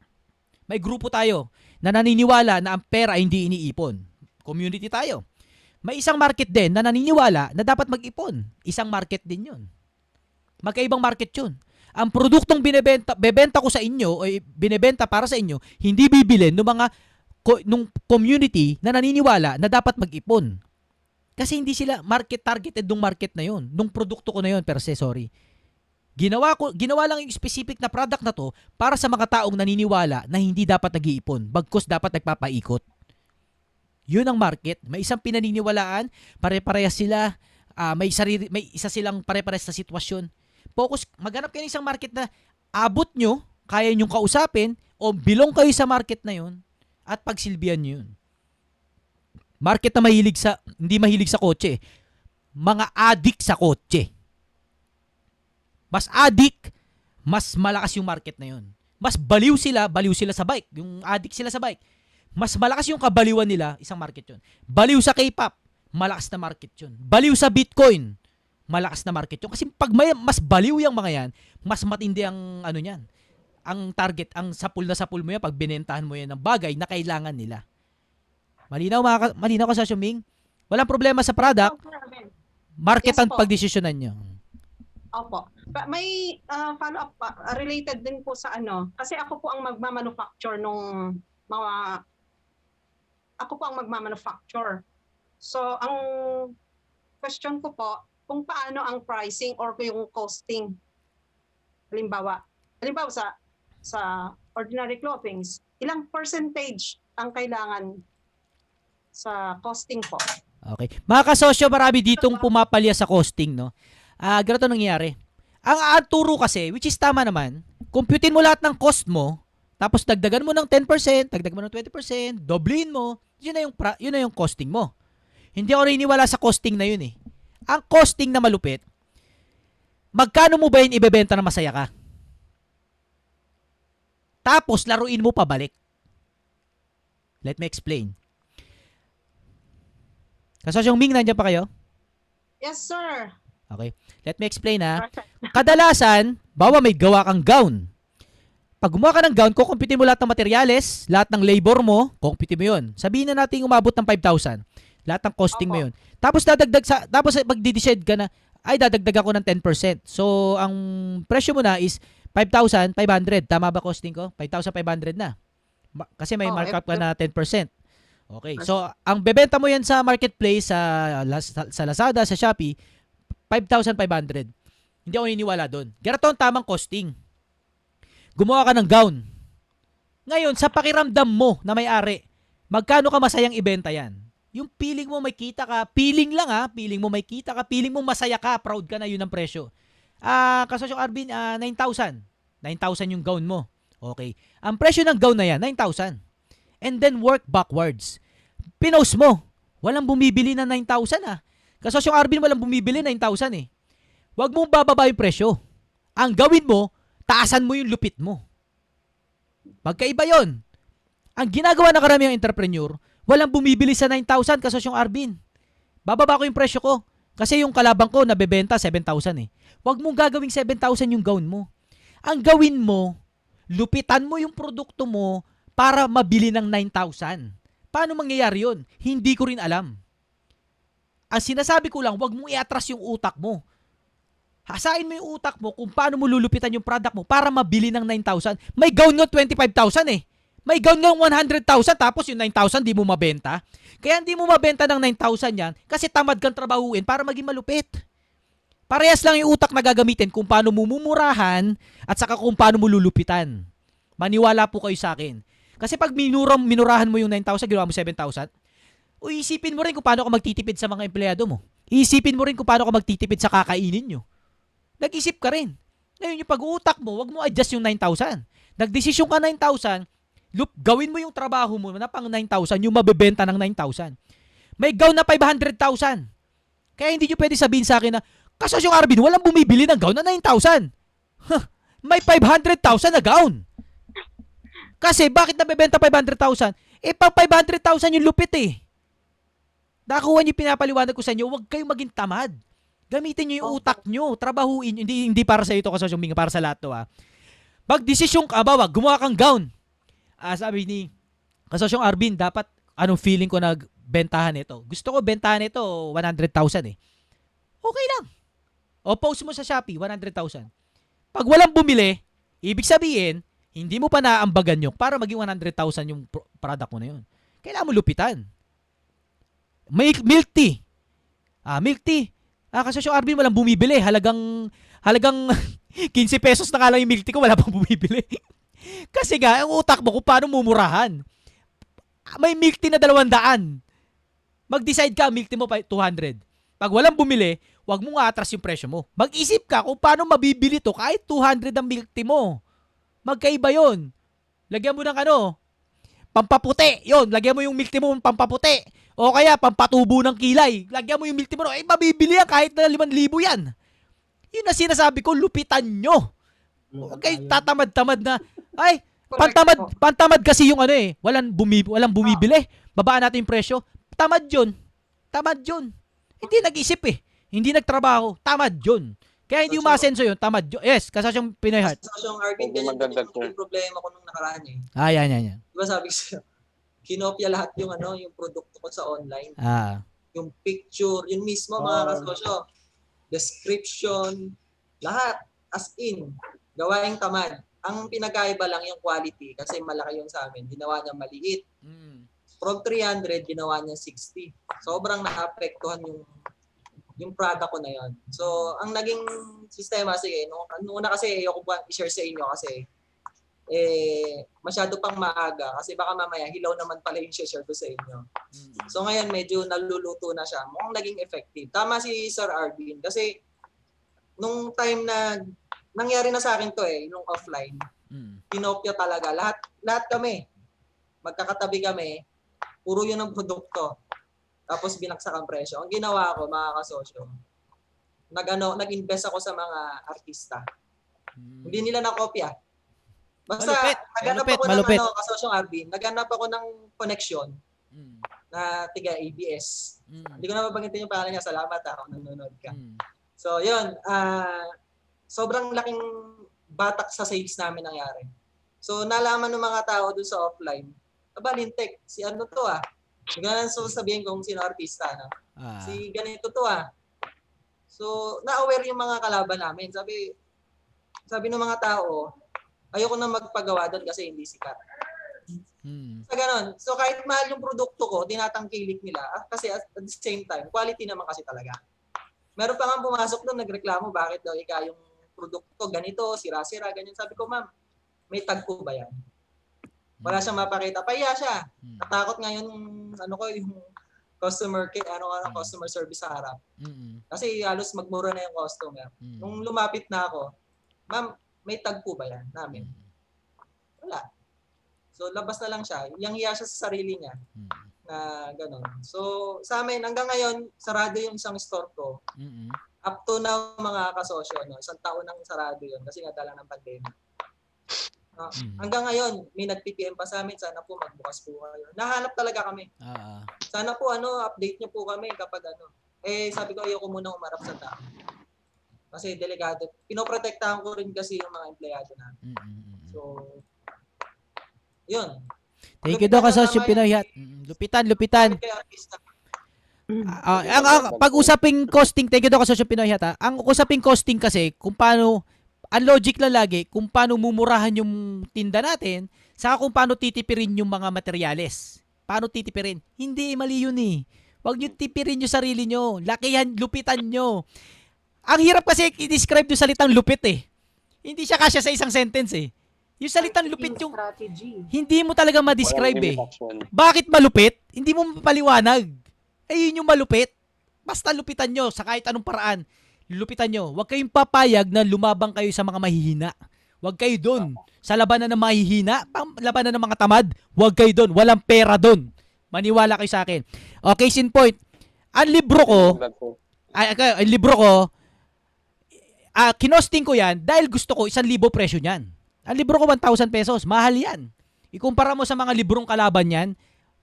May grupo tayo na naniniwala na ang pera hindi iniipon. Community tayo. May isang market din na naniniwala na dapat mag-ipon. Isang market din yun. Magkaibang market yun. Ang produktong binebenta, bebenta ko sa inyo o binebenta para sa inyo, hindi bibilin ng mga nung community na naniniwala na dapat mag-ipon. Kasi hindi sila market targeted nung market na yun. Nung produkto ko na yun, per se, sorry. Ginawa ko ginawa lang yung specific na product na to para sa mga taong naniniwala na hindi dapat nag-iipon, bagkus dapat nagpapaikot. Yun ang market. May isang pinaniniwalaan, pare-parehas sila, ah, may sarili, may isa silang pare-parehas na sitwasyon. Focus, maghanap kayo ng isang market na abot nyo, kaya nyong kausapin, o bilong kayo sa market na yun, at pagsilbihan nyo yun. Market na mahilig sa, hindi mahilig sa kotse. Mga addict sa kotse. Mas addict, mas malakas yung market na yun. Mas baliw sila, baliw sila sa bike. Yung addict sila sa bike. Mas malakas yung kabaliwan nila, isang market yun. Baliw sa K-pop, malakas na market yun. Baliw sa Bitcoin, malakas na market yun. Kasi pag may, mas baliw yung mga yan, mas matindi ang ano niyan. Ang target, ang sapul na sapul mo yan, pag binentahan mo yan ng bagay na kailangan nila. Malinaw, mga, ka- malinaw ka sa Shuming? Walang problema sa product, market Yes ang pagdesisyonan nyo. Opo. May ah, follow-up pa, ah, related din po sa ano. Kasi ako po ang magmamanufacture nung mga... Ako po ang magmamanufacture. So, ang question ko po, kung paano ang pricing or yung costing. Halimbawa, halimbawa sa sa ordinary clothings, ilang percentage ang kailangan sa costing po? Okay. Mga kasosyo, marami ditong pumapalya sa costing, no? Ah, ganito nangyayari. Ang ang turo kasi, which is tama naman, computein mo lahat ng cost mo, tapos dagdagan mo ng 10%, dagdagan mo ng 20%, doblein mo, Yun na yung pra- yun na yung costing mo. Hindi ako naniniwala sa costing na yun eh. Ang costing na malupit, magkano mo ba yun ibebenta na masaya ka? Tapos laruin mo pabalik. Let me explain. Kasosyong Ming, nandiyan pa kayo? Yes, sir. Okay. Let me explain ha. Kadalasan, bawa may gawa kang gown. Pag gumawa ka ng gown, kukumpitin mo lahat ng materyales, lahat ng labor mo, kukumpitin mo yun. Sabihin na natin umabot ng 5,000. Lahat ng costing mo Opo. yun. Tapos dadagdag sa, tapos magdi-decide ka na, ay dadagdag ako ng 10%. So, ang presyo mo na is 5,500. Tama ba costing ko? 5,500 na. Kasi may Oh, markup if- ka na 10%. Okay. So, ang bebenta mo yan sa marketplace, sa, Las- sa Lazada, sa Shopee, 5,500. Hindi ako niniwala doon. Ganito ang tamang costing. Gumawa ka ng gown. Ngayon, sa pakiramdam mo na may-ari, magkano ka masayang ibenta yan? Yung feeling mo may kita ka, feeling lang ha, feeling mo may kita ka, feeling mo masaya ka, proud ka na yun ang presyo. Ah, kasosyong Arvin, ah, 9,000. 9,000 yung gown mo. Okay. Ang presyo ng gown na yan, 9,000. And then work backwards. Pinost mo. Walang bumibili ng 9,000 ah. Kasosyong Arvin, walang bumibili 9,000 eh. Huwag mong bababa yung presyo. Ang gawin mo, taasan mo yung lupit mo. Magkaiba yon. Ang ginagawa ng karamihang entrepreneur, walang bumibili sa 9,000 kasosyong Arvin. Bababa ko yung presyo ko. Kasi yung kalabang ko nabebenta 7,000 eh. Huwag mong gagawing 7,000 yung gown mo. Ang gawin mo, lupitan mo yung produkto mo para mabili ng 9,000. Paano mangyayari yun? Hindi ko rin alam. Ang sinasabi ko lang, huwag mong iatras yung utak mo. Hasain mo yung utak mo kung paano mo lulupitan yung product mo para mabili ng 9,000. May gown nga 25,000 eh. May gown nga 100,000 tapos yung 9,000 di mo mabenta. Kaya hindi mo mabenta ng 9,000 yan kasi tamad kang trabahuin para maging malupit. Parehas lang yung utak na gagamitin kung paano mo mumurahan at saka kung paano mo lulupitan. Maniwala po kayo sa akin. Kasi pag minuram, minurahan mo yung 9,000, ginawa mo 7,000, o isipin mo rin kung paano ka magtitipid sa mga empleyado mo. Isipin mo rin kung paano ka magtitipid sa kakainin nyo. Nag-isip ka rin. Ngayon yung pag-uutak mo, wag mo adjust yung 9,000. Nagdesisyon ka 9,000, loop, gawin mo yung trabaho mo na pang 9,000, yung mabebenta ng 9,000. May gown na 500,000. Kaya hindi nyo pwede sabihin sa akin na, kasos yung Arvin, walang bumibili ng gown na 9,000. Huh, may 500,000 na gown. Kasi bakit nabebenta 500,000? Eh pang 500,000 yung lupit eh. Nakuha niyo pinapaliwanag ko sa inyo, huwag kayong maging tamad. Gamitin niyo yung utak niyo, trabahuin niyo. Hindi, hindi para sa ito kasi yung para sa lahat to ha. Pag desisyon ka, bawa, gumawa kang gown. Ah, sabi ni Kasosyong Arvin, dapat anong feeling ko nagbentahan ito? Gusto ko bentahan ito 100,000 eh. Okay lang. O post mo sa Shopee, 100,000. Pag walang bumili, ibig sabihin, hindi mo pa naambagan yung para maging 100,000 yung pro- product mo na yun. Kailangan mo lupitan. Milk, milk tea. Ah, milk tea. Ah, kasi yung Arvin walang bumibili. Halagang, halagang 15 pesos na nga lang yung milk tea ko, wala pang bumibili. kasi nga, ang utak mo kung paano mumurahan. Ah, May milk tea na 200. Mag-decide ka, milk tea mo pa 200. Pag walang bumili, wag mo nga atras yung presyo mo. Mag-isip ka kung paano mabibili to kahit 200 ang milk tea mo. Magkaiba yon. Lagyan mo ng ano, pampaputi. Yon, lagyan mo yung milk tea mo pampaputi. O kaya pampatubo ng kilay. Lagyan mo yung milk tea mo. Eh, mabibili yan kahit na 5,000 yan. Yun na sinasabi ko, lupitan nyo. Huwag kayo tatamad-tamad na, ay, pantamad, pantamad kasi yung ano eh. Walang, bumi, walang bumibili. Babaan natin yung presyo. Tamad yun. Tamad yun. Hindi nag-isip eh. Hindi nagtrabaho. Tamad yun. Kaya hindi umasenso yun. Tamad yun. Yes, kasasyong Pinoy Heart. Kasosyong Arvin, Huwag ganyan din yung, problema ko nung nakaraan eh. Ah, yan, yan, yan. Di ba sabi ko sa'yo, kinopya lahat yung ano, yung produkto ko sa online. Ah, Yung picture, yun mismo mga Oh. kasosyo. Description, lahat. As in, gawaing tamad. Ang pinagkaiba lang yung quality kasi malaki yung sa amin. Ginawa niya maliit. mm, From 300, ginawa niya 60. Sobrang naapektuhan yung yung product ko na yon. So, ang naging sistema, sige, nung, nung una kasi, ayoko pa i-share sa inyo kasi eh, masyado pang maaga kasi baka mamaya hilaw naman pala yung share ko sa inyo. mm. So ngayon medyo naluluto na siya. Mukhang naging effective. Tama si Sir Arvin kasi nung time na nangyari na sa akin to eh, nung offline, Mm. pinopya talaga. Lahat lahat kami. Magkakatabi kami. Puro yun ang produkto. Tapos binaksak ang presyo. Ang ginawa ko, mga kasosyo, nag, ano, nag-invest ako sa mga artista. Hindi nila nakopya. Basta, Malupit, naghanap malupit, ako malupit. ng ano, kasosyong Arvin, naghanap ako ng connection Mm. na tiga ABS. Mm. Hindi ko na mabanggitin yung pangalan niya. Salamat ha, kung nanonood ka. Mm. So, yun. ah sobrang laking batak sa sales namin nangyari. So, nalaman ng mga tao dun sa offline, aba, Lintek, si ano to ah. Hindi ko na so sabihin kung sino artista. No? Ah. Si ganito to ah. So, na-aware yung mga kalaban namin. Sabi, sabi ng mga tao, ayoko na magpagawa doon kasi hindi sikat. Mm. Sa ganon. So kahit mahal yung produkto ko, tinatangkilik nila. Kasi at the same time, quality naman kasi talaga. Meron pa nga pumasok doon, nagreklamo, bakit daw ika yung produkto ganito, sira-sira, ganyan. Sabi ko, ma'am, may tag po ba yan? Wala siyang mapakita. Pahiya siya. Mm. Natakot nga yung, ano ko, yung customer care, ano, ano, Mm. customer service sa harap. Mm. Kasi halos magmura na yung customer. Mm. Nung lumapit na ako, ma'am, may tag po ba yan namin? Wala. So labas na lang siya. Yang hiya siya sa sarili niya Mm. na gano'n. So sa amin, hanggang ngayon, sarado yung isang store ko. Mm. Up to now, mga kasosyo, no? isang taon nang sarado yun kasi nga dala ng pandemic. Ah, Mm. Hanggang ngayon, may nag-PPM pa sa amin, sana po magbukas po kayo. Nahanap talaga kami. Ah. Sana po ano, update niyo po kami kapag ano. Eh, sabi ko, ayoko muna umarap sa tao. Kasi delikado. Pinoprotektahan ko rin kasi yung mga empleyado namin. Mm, mm, mm. So, yun. Thank you daw kasosyo Pinoy Hat. Lupitan, lupitan. Ah, ang, ang pag-usaping costing, thank you daw kasosyo Pinoy Hat. ah. Ang usaping costing kasi, kung paano, ang logic lang lagi, kung paano mumurahan yung tinda natin, saka kung paano titipirin yung mga materyales. Paano titipirin? Hindi, mali yun eh. Huwag nyo tipirin yung sarili nyo. Lakihan, lupitan nyo. Ang hirap kasi i-describe yung salitang lupit eh. Hindi siya kasya sa isang sentence eh. Yung salitang lupit yung strategy. hindi mo talaga ma-describe eh. Bakit malupit? Hindi mo mapaliwanag. Eh, yun yung malupit. Basta lupitan nyo sa kahit anong paraan. Lupitan nyo. Huwag kayong papayag na lumabang kayo sa mga mahihina. Huwag kayo doon. Sa labanan ng mahihina, pang labanan ng mga tamad, huwag kayo doon. Walang pera doon. Maniwala kayo sa akin. Okay, sin point. Ang libro ko, ay, ay, ang libro ko, ah, kinosting ko yan dahil gusto ko isang libo presyo niyan. Ang libro ko 1,000 pesos. Mahal yan. Ikumpara mo sa mga librong kalaban yan,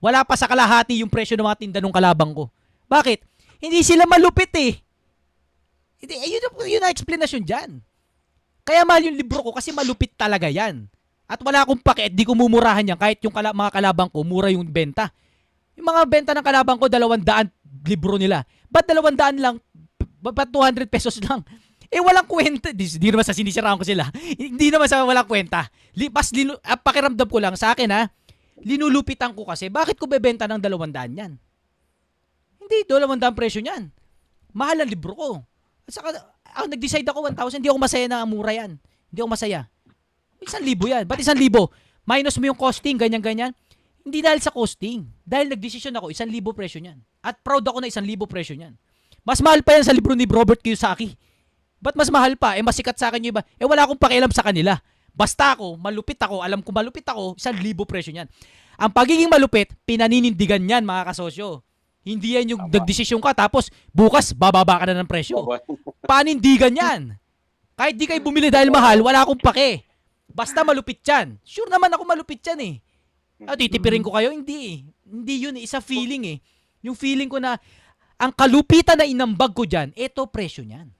wala pa sa kalahati yung presyo ng mga tinda ng kalabang ko. Bakit? Hindi sila malupit eh. Hindi, eh, yun, yun ang explanation dyan. Kaya mahal yung libro ko kasi malupit talaga yan. At wala akong pake, di ko mumurahan yan kahit yung kala, mga kalabang ko, mura yung benta. Yung mga benta ng kalabang ko, dalawang daan libro nila. Ba't dalawang daan lang? Ba- Ba't 200 pesos lang? Eh, walang kwenta. Di, di naman sa sinisiraan ko sila. Hindi naman sa walang kwenta. Li, pas, linu, ah, pakiramdam ko lang sa akin ha, linulupitan ko kasi, bakit ko bebenta ng dalawang daan yan? Hindi, dalawang daan presyo niyan. Mahal ang libro ko. At saka, ah, nag-decide ako 1,000, hindi ako masaya na mura yan. Hindi ako masaya. Isang libo yan. Ba't isang libo? Minus mo yung costing, ganyan-ganyan. Hindi dahil sa costing. Dahil nagdesisyon ako, isang libo presyo niyan. At proud ako na isang libo presyo niyan. Mas mahal pa yan sa libro ni Robert Kiyosaki. Ba't mas mahal pa? Eh, masikat sa akin yung iba. Eh, wala akong pakialam sa kanila. Basta ako, malupit ako, alam ko malupit ako, isang libo presyo niyan. Ang pagiging malupit, pinaninindigan yan, mga kasosyo. Hindi yan yung nagdesisyon ka, tapos bukas, bababa ka na ng presyo. Panindigan yan. Kahit di kayo bumili dahil mahal, wala akong pake. Basta malupit yan. Sure naman ako malupit yan eh. Ah, titipirin ko kayo? Hindi eh. Hindi yun eh. Isa feeling eh. Yung feeling ko na ang kalupitan na inambag ko dyan, eto presyo niyan.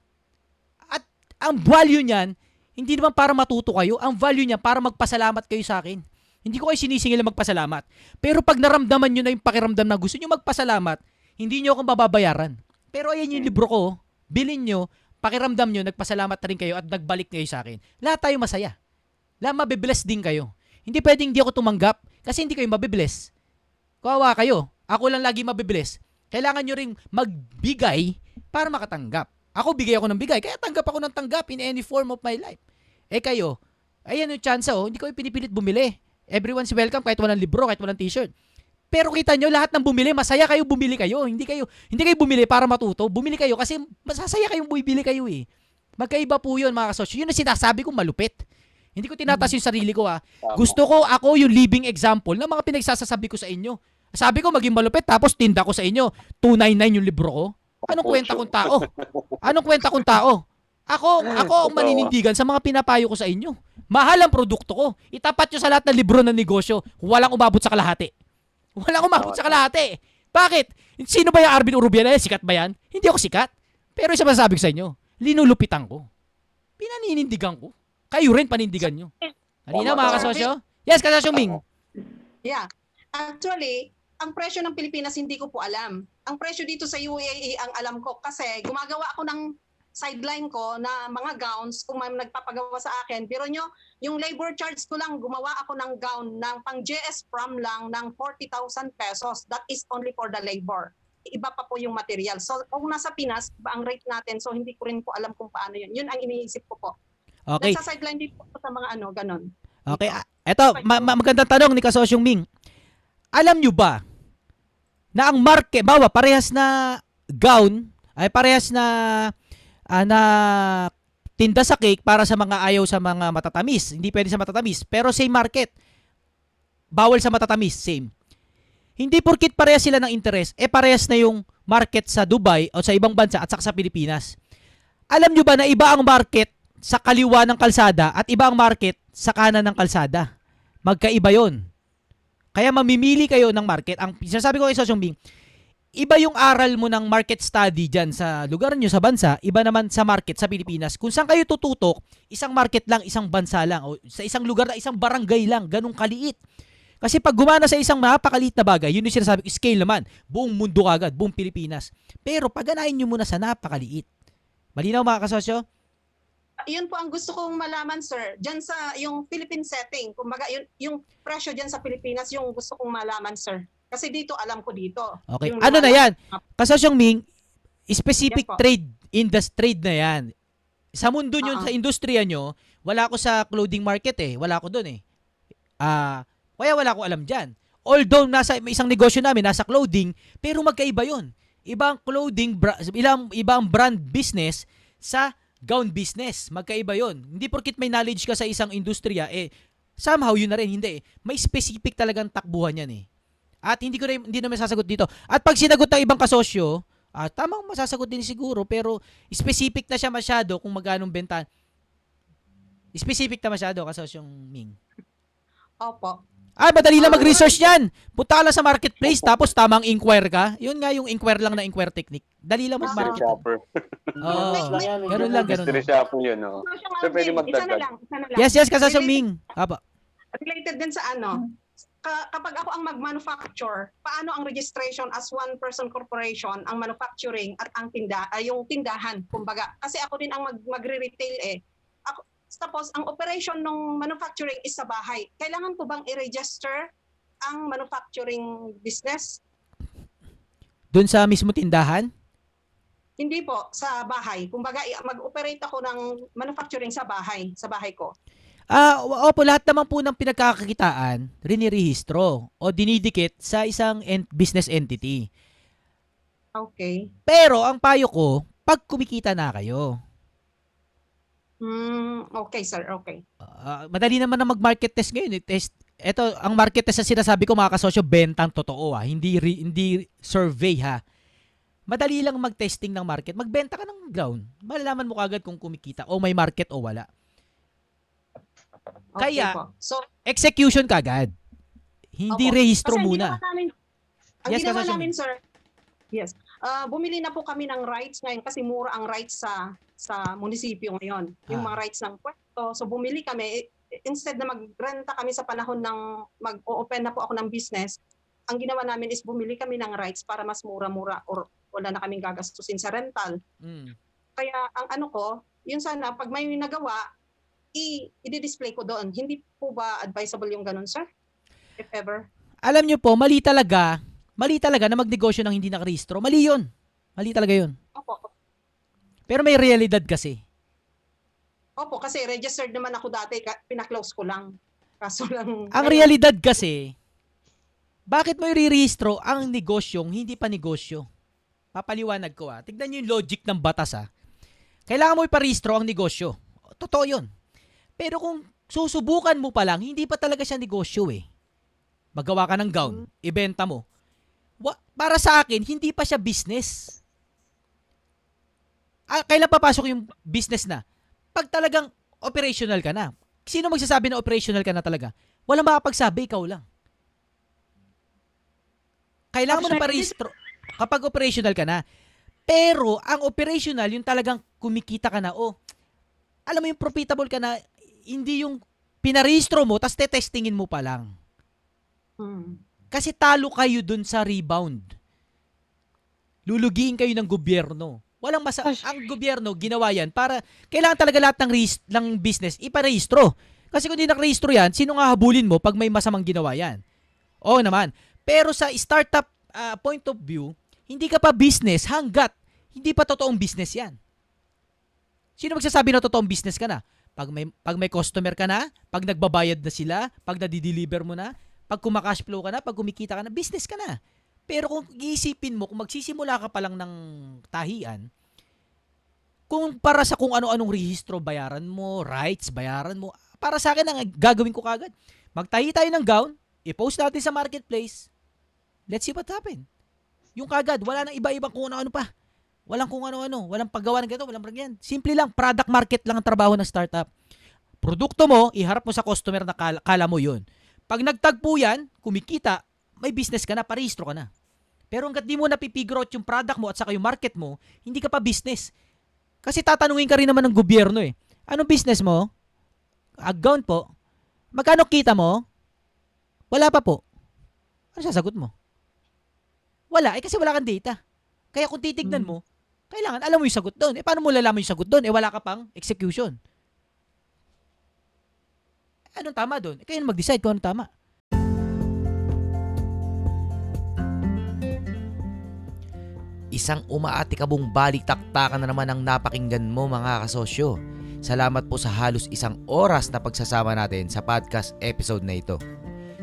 Ang value niyan, hindi naman para matuto kayo. Ang value niya para magpasalamat kayo sa akin. Hindi ko kayo sinisingil na magpasalamat. Pero pag naramdaman nyo na yung pakiramdam na gusto nyo magpasalamat, hindi nyo akong mababayaran. Pero ayan yung libro ko. Bilin nyo, pakiramdam nyo, nagpasalamat na rin kayo at nagbalik kayo sa akin. Lahat tayo masaya. Lahat mabibless din kayo. Hindi pwedeng hindi ako tumanggap kasi hindi kayo mabibless. Kawawa kayo. Ako lang lagi mabibless. Kailangan nyo ring magbigay para makatanggap. Ako bigay ako ng bigay, kaya tanggap ako ng tanggap in any form of my life. Eh kayo, ayan yung chance oh, hindi ko pinipilit bumili. Everyone's welcome kahit walang libro, kahit walang t-shirt. Pero kita nyo, lahat ng bumili, masaya kayo bumili kayo. Hindi kayo, hindi kayo bumili para matuto. Bumili kayo kasi masasaya kayong bumili kayo eh. Magkaiba po yun mga kasosyo. Yun ang sinasabi ko malupit. Hindi ko tinataas yung sarili ko ah. Gusto ko ako yung living example ng mga pinagsasasabi ko sa inyo. Sabi ko maging malupit tapos tinda ko sa inyo. 299 yung libro ko. Anong kwenta kong tao? Anong kwenta kong tao? Ako, ako ang maninindigan sa mga pinapayo ko sa inyo. Mahal ang produkto ko. Itapat nyo sa lahat ng libro ng negosyo. Walang umabot sa kalahati. Walang umabot sa kalahati. Bakit? Sino ba yung Arvin Urubiana? Eh, sikat ba yan? Hindi ako sikat. Pero isa masasabi ko sa inyo, linulupitan ko. Pinaninindigan ko. Kayo rin panindigan nyo. Halina Tama, mga kasosyo. Yes, kasosyo Ming. Yeah. Actually, ang presyo ng Pilipinas hindi ko po alam. Ang presyo dito sa UAE ang alam ko kasi gumagawa ako ng sideline ko na mga gowns kung may nagpapagawa sa akin. Pero nyo, yung labor charge ko lang, gumawa ako ng gown ng pang JS prom lang ng 40,000 pesos. That is only for the labor. Iba pa po yung material. So kung nasa Pinas, iba ang rate natin. So hindi ko rin po alam kung paano yun. Yun ang iniisip ko po. Okay. Nasa sideline din po sa mga ano, ganon. Okay. Eto, ma- ma- magandang tanong ni Kasosyong Ming. Alam nyo ba na ang market, bawa parehas na gown, ay parehas na ah, na tinda sa cake para sa mga ayaw sa mga matatamis. Hindi pwede sa matatamis. Pero same market. Bawal sa matatamis. Same. Hindi porkit parehas sila ng interest, eh parehas na yung market sa Dubai o sa ibang bansa at saka sa Pilipinas. Alam nyo ba na iba ang market sa kaliwa ng kalsada at iba ang market sa kanan ng kalsada? Magkaiba yon. Kaya mamimili kayo ng market. Ang sinasabi ko kay Sosyong Bing, iba yung aral mo ng market study dyan sa lugar nyo sa bansa, iba naman sa market sa Pilipinas. Kung saan kayo tututok, isang market lang, isang bansa lang, o sa isang lugar na isang barangay lang, ganun kaliit. Kasi pag gumana sa isang napakaliit na bagay, yun yung sinasabi scale naman, buong mundo agad, buong Pilipinas. Pero paganahin nyo muna sa napakaliit. Malinaw mga kasosyo? Yun po ang gusto kong malaman, sir. Diyan sa yung Philippine setting, kumbaga yun, yung presyo diyan sa Pilipinas yung gusto kong malaman, sir. Kasi dito alam ko dito. Okay. Yung Ano na yan? Kasosyong Ming, specific Yes po. trade, industry trade na yan. Sa mundo nyo, Oo. sa industriya nyo, wala ako sa clothing market eh. Wala ako doon eh. Ah, kaya wala ko alam dyan. Although nasa may isang negosyo namin, nasa clothing, pero magkaiba yon. Ibang clothing, bra- ilang, ibang brand business sa gown business. Magkaiba yon. Hindi porkit may knowledge ka sa isang industriya, eh, somehow yun na rin. Hindi eh. May specific talagang takbuhan yan eh. At hindi ko na, hindi na masasagot dito. At pag sinagot ng ibang kasosyo, ah, tamang masasagot din siguro, pero specific na siya masyado kung magkano benta. Specific na masyado, kasosyong Ming. Opo. Ah, madali lang mag-research yan. Punta ka lang sa marketplace, tapos tamang inquire ka. Yun nga yung inquire lang na inquire technique. Dali lang Mystery mag-market. shopper. Oo. Ganun lang, ganun Mystery lang. shopper yun, no? So, pwede Alvin, isa na magdagdag. lang, isa na lang. Yes, yes, kasosyong Ming. Aba. Related din sa ano, ka- kapag ako ang mag-manufacture, paano ang registration as one person corporation, ang manufacturing at ang tinda, ay yung tindahan, kumbaga. Kasi ako din ang mag- magre-retail eh. Tapos, ang operation ng manufacturing is sa bahay. Kailangan ko bang i-register ang manufacturing business? Doon sa mismo tindahan? Hindi po, sa bahay. Kumbaga, mag-operate ako ng manufacturing sa bahay, sa bahay ko. Ah, o- opo, lahat naman po ng pinagkakakitaan, rinirehistro o dinidikit sa isang en- business entity. Okay. Pero ang payo ko, pag kumikita na kayo, Hmm, okay, sir. Okay. ah, madali naman na mag-market test ngayon. eh. Test, eto, ang market test na sinasabi ko mga kasosyo, bentang totoo ha. Hindi, re- hindi survey ha. Madali lang mag-testing ng market. Magbenta ka ng ground. Malalaman mo kagad kung kumikita o may market o wala. okay Kaya- po. So, Execution kagad. Hindi Opo. rehistro Kasi muna. ginawa namin, ang Yes, ginawa namin, sir, yes, ah, bumili na po kami ng rights ngayon kasi mura ang rights sa sa munisipyo ngayon. Yung Ah. mga rights ng pwesto. So bumili kami, i- instead na magrenta kami sa panahon ng mag-open na po ako ng business, ang ginawa namin is bumili kami ng rights para mas mura-mura or wala na kaming gagastusin sa rental. Mm. Kaya ang ano ko, yun sana, pag may nagawa, i- i-display ko doon. Hindi po ba advisable yung ganun, sir? If ever? alam nyo po, mali talaga, mali talaga na magnegosyo ng hindi nakarehistro. Mali yun. Mali talaga yun. Opo. Pero may realidad kasi. Opo, kasi registered naman ako dati, pinaklose ko lang. Kaso lang... Ang realidad kasi, bakit mo i-rehistro ang negosyong hindi pa negosyo? Papaliwanag ko ah. Tignan nyo yung logic ng batas ah. Kailangan mo iparehistro ang negosyo. Totoo yun. Pero kung susubukan mo pa lang, hindi pa talaga siya negosyo eh. Magawa ka ng gown, ibenta mo. para sa akin, hindi pa siya business. Ah, kailan papasok yung business na? Pag talagang operational ka na. Sino magsasabi na operational ka na talaga? Walang makapagsabi, ikaw lang. Kailangan mo na parehistro kapag operational ka na. Pero, ang operational, yung talagang kumikita ka na, oh, alam mo yung profitable ka na, hindi yung pinarehistro mo, tapos tetestingin mo pa lang. Hmm. Kasi talo kayo dun sa rebound. Lulugiin kayo ng gobyerno. Walang masa ang gobyerno ginawa yan para kailangan talaga lahat ng ris- ng business iparehistro. Kasi kung hindi nakarehistro yan, sino nga habulin mo pag may masamang ginawa yan? Oo naman. Pero sa startup ah, point of view, hindi ka pa business hanggat hindi pa totoong business yan. Sino magsasabi na totoong business ka na? Pag may, pag may customer ka na, pag nagbabayad na sila, pag nadi-deliver mo na, pag kumakash flow ka na, pag kumikita ka na, business ka na. Pero kung iisipin mo, kung magsisimula ka pa lang ng tahian, kung para sa kung ano-anong rehistro bayaran mo, rights bayaran mo, para sa akin ang gagawin ko kagad. Magtahi tayo ng gown, i-post natin sa marketplace. Let's see what happen. Yung kagad, wala nang iba-ibang kung ano-ano pa. Walang kung ano-ano, walang paggawa ng ganito, walang ganyan. Simple lang, product market lang ang trabaho ng startup. Produkto mo, iharap mo sa customer na kala, kala mo yun. Pag nagtagpo yan, kumikita, may business ka na, parehistro ka na. Pero hanggat di mo napipigure out yung product mo at saka yung market mo, hindi ka pa business. Kasi tatanungin ka rin naman ng gobyerno eh. Anong business mo? Account po. Magkano kita mo? Wala pa po. Ano sasagot mo? Wala. Eh kasi wala kang data. Kaya kung titignan mo, kailangan alam mo yung sagot doon. Eh paano mo lalaman yung sagot doon? Eh wala ka pang execution. Eh, anong tama doon? Eh, kayo mag-decide kung anong tama. Isang umaatikabong balik-taktakan na naman ang napakinggan mo mga kasosyo. Salamat po sa halos isang oras na pagsasama natin sa podcast episode na ito.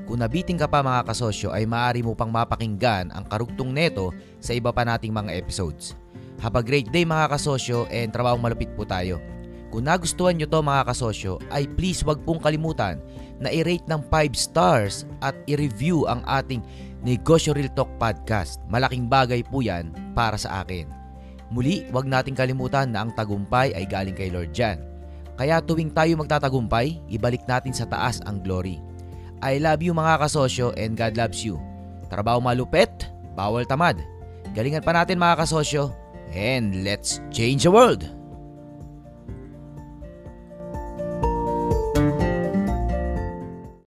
Kung nabiting ka pa mga kasosyo ay maaari mo pang mapakinggan ang karugtong neto sa iba pa nating mga episodes. Have a great day mga kasosyo and trabahong malupit po tayo. Kung nagustuhan nyo to mga kasosyo ay please wag pong kalimutan na i-rate ng 5 stars at i-review ang ating Negosyo Real Talk Podcast. Malaking bagay po yan para sa akin. Muli, wag nating kalimutan na ang tagumpay ay galing kay Lord Jan. Kaya tuwing tayo magtatagumpay, ibalik natin sa taas ang glory. I love you mga kasosyo and God loves you. Trabaho malupit, bawal tamad. Galingan pa natin mga kasosyo and let's change the world!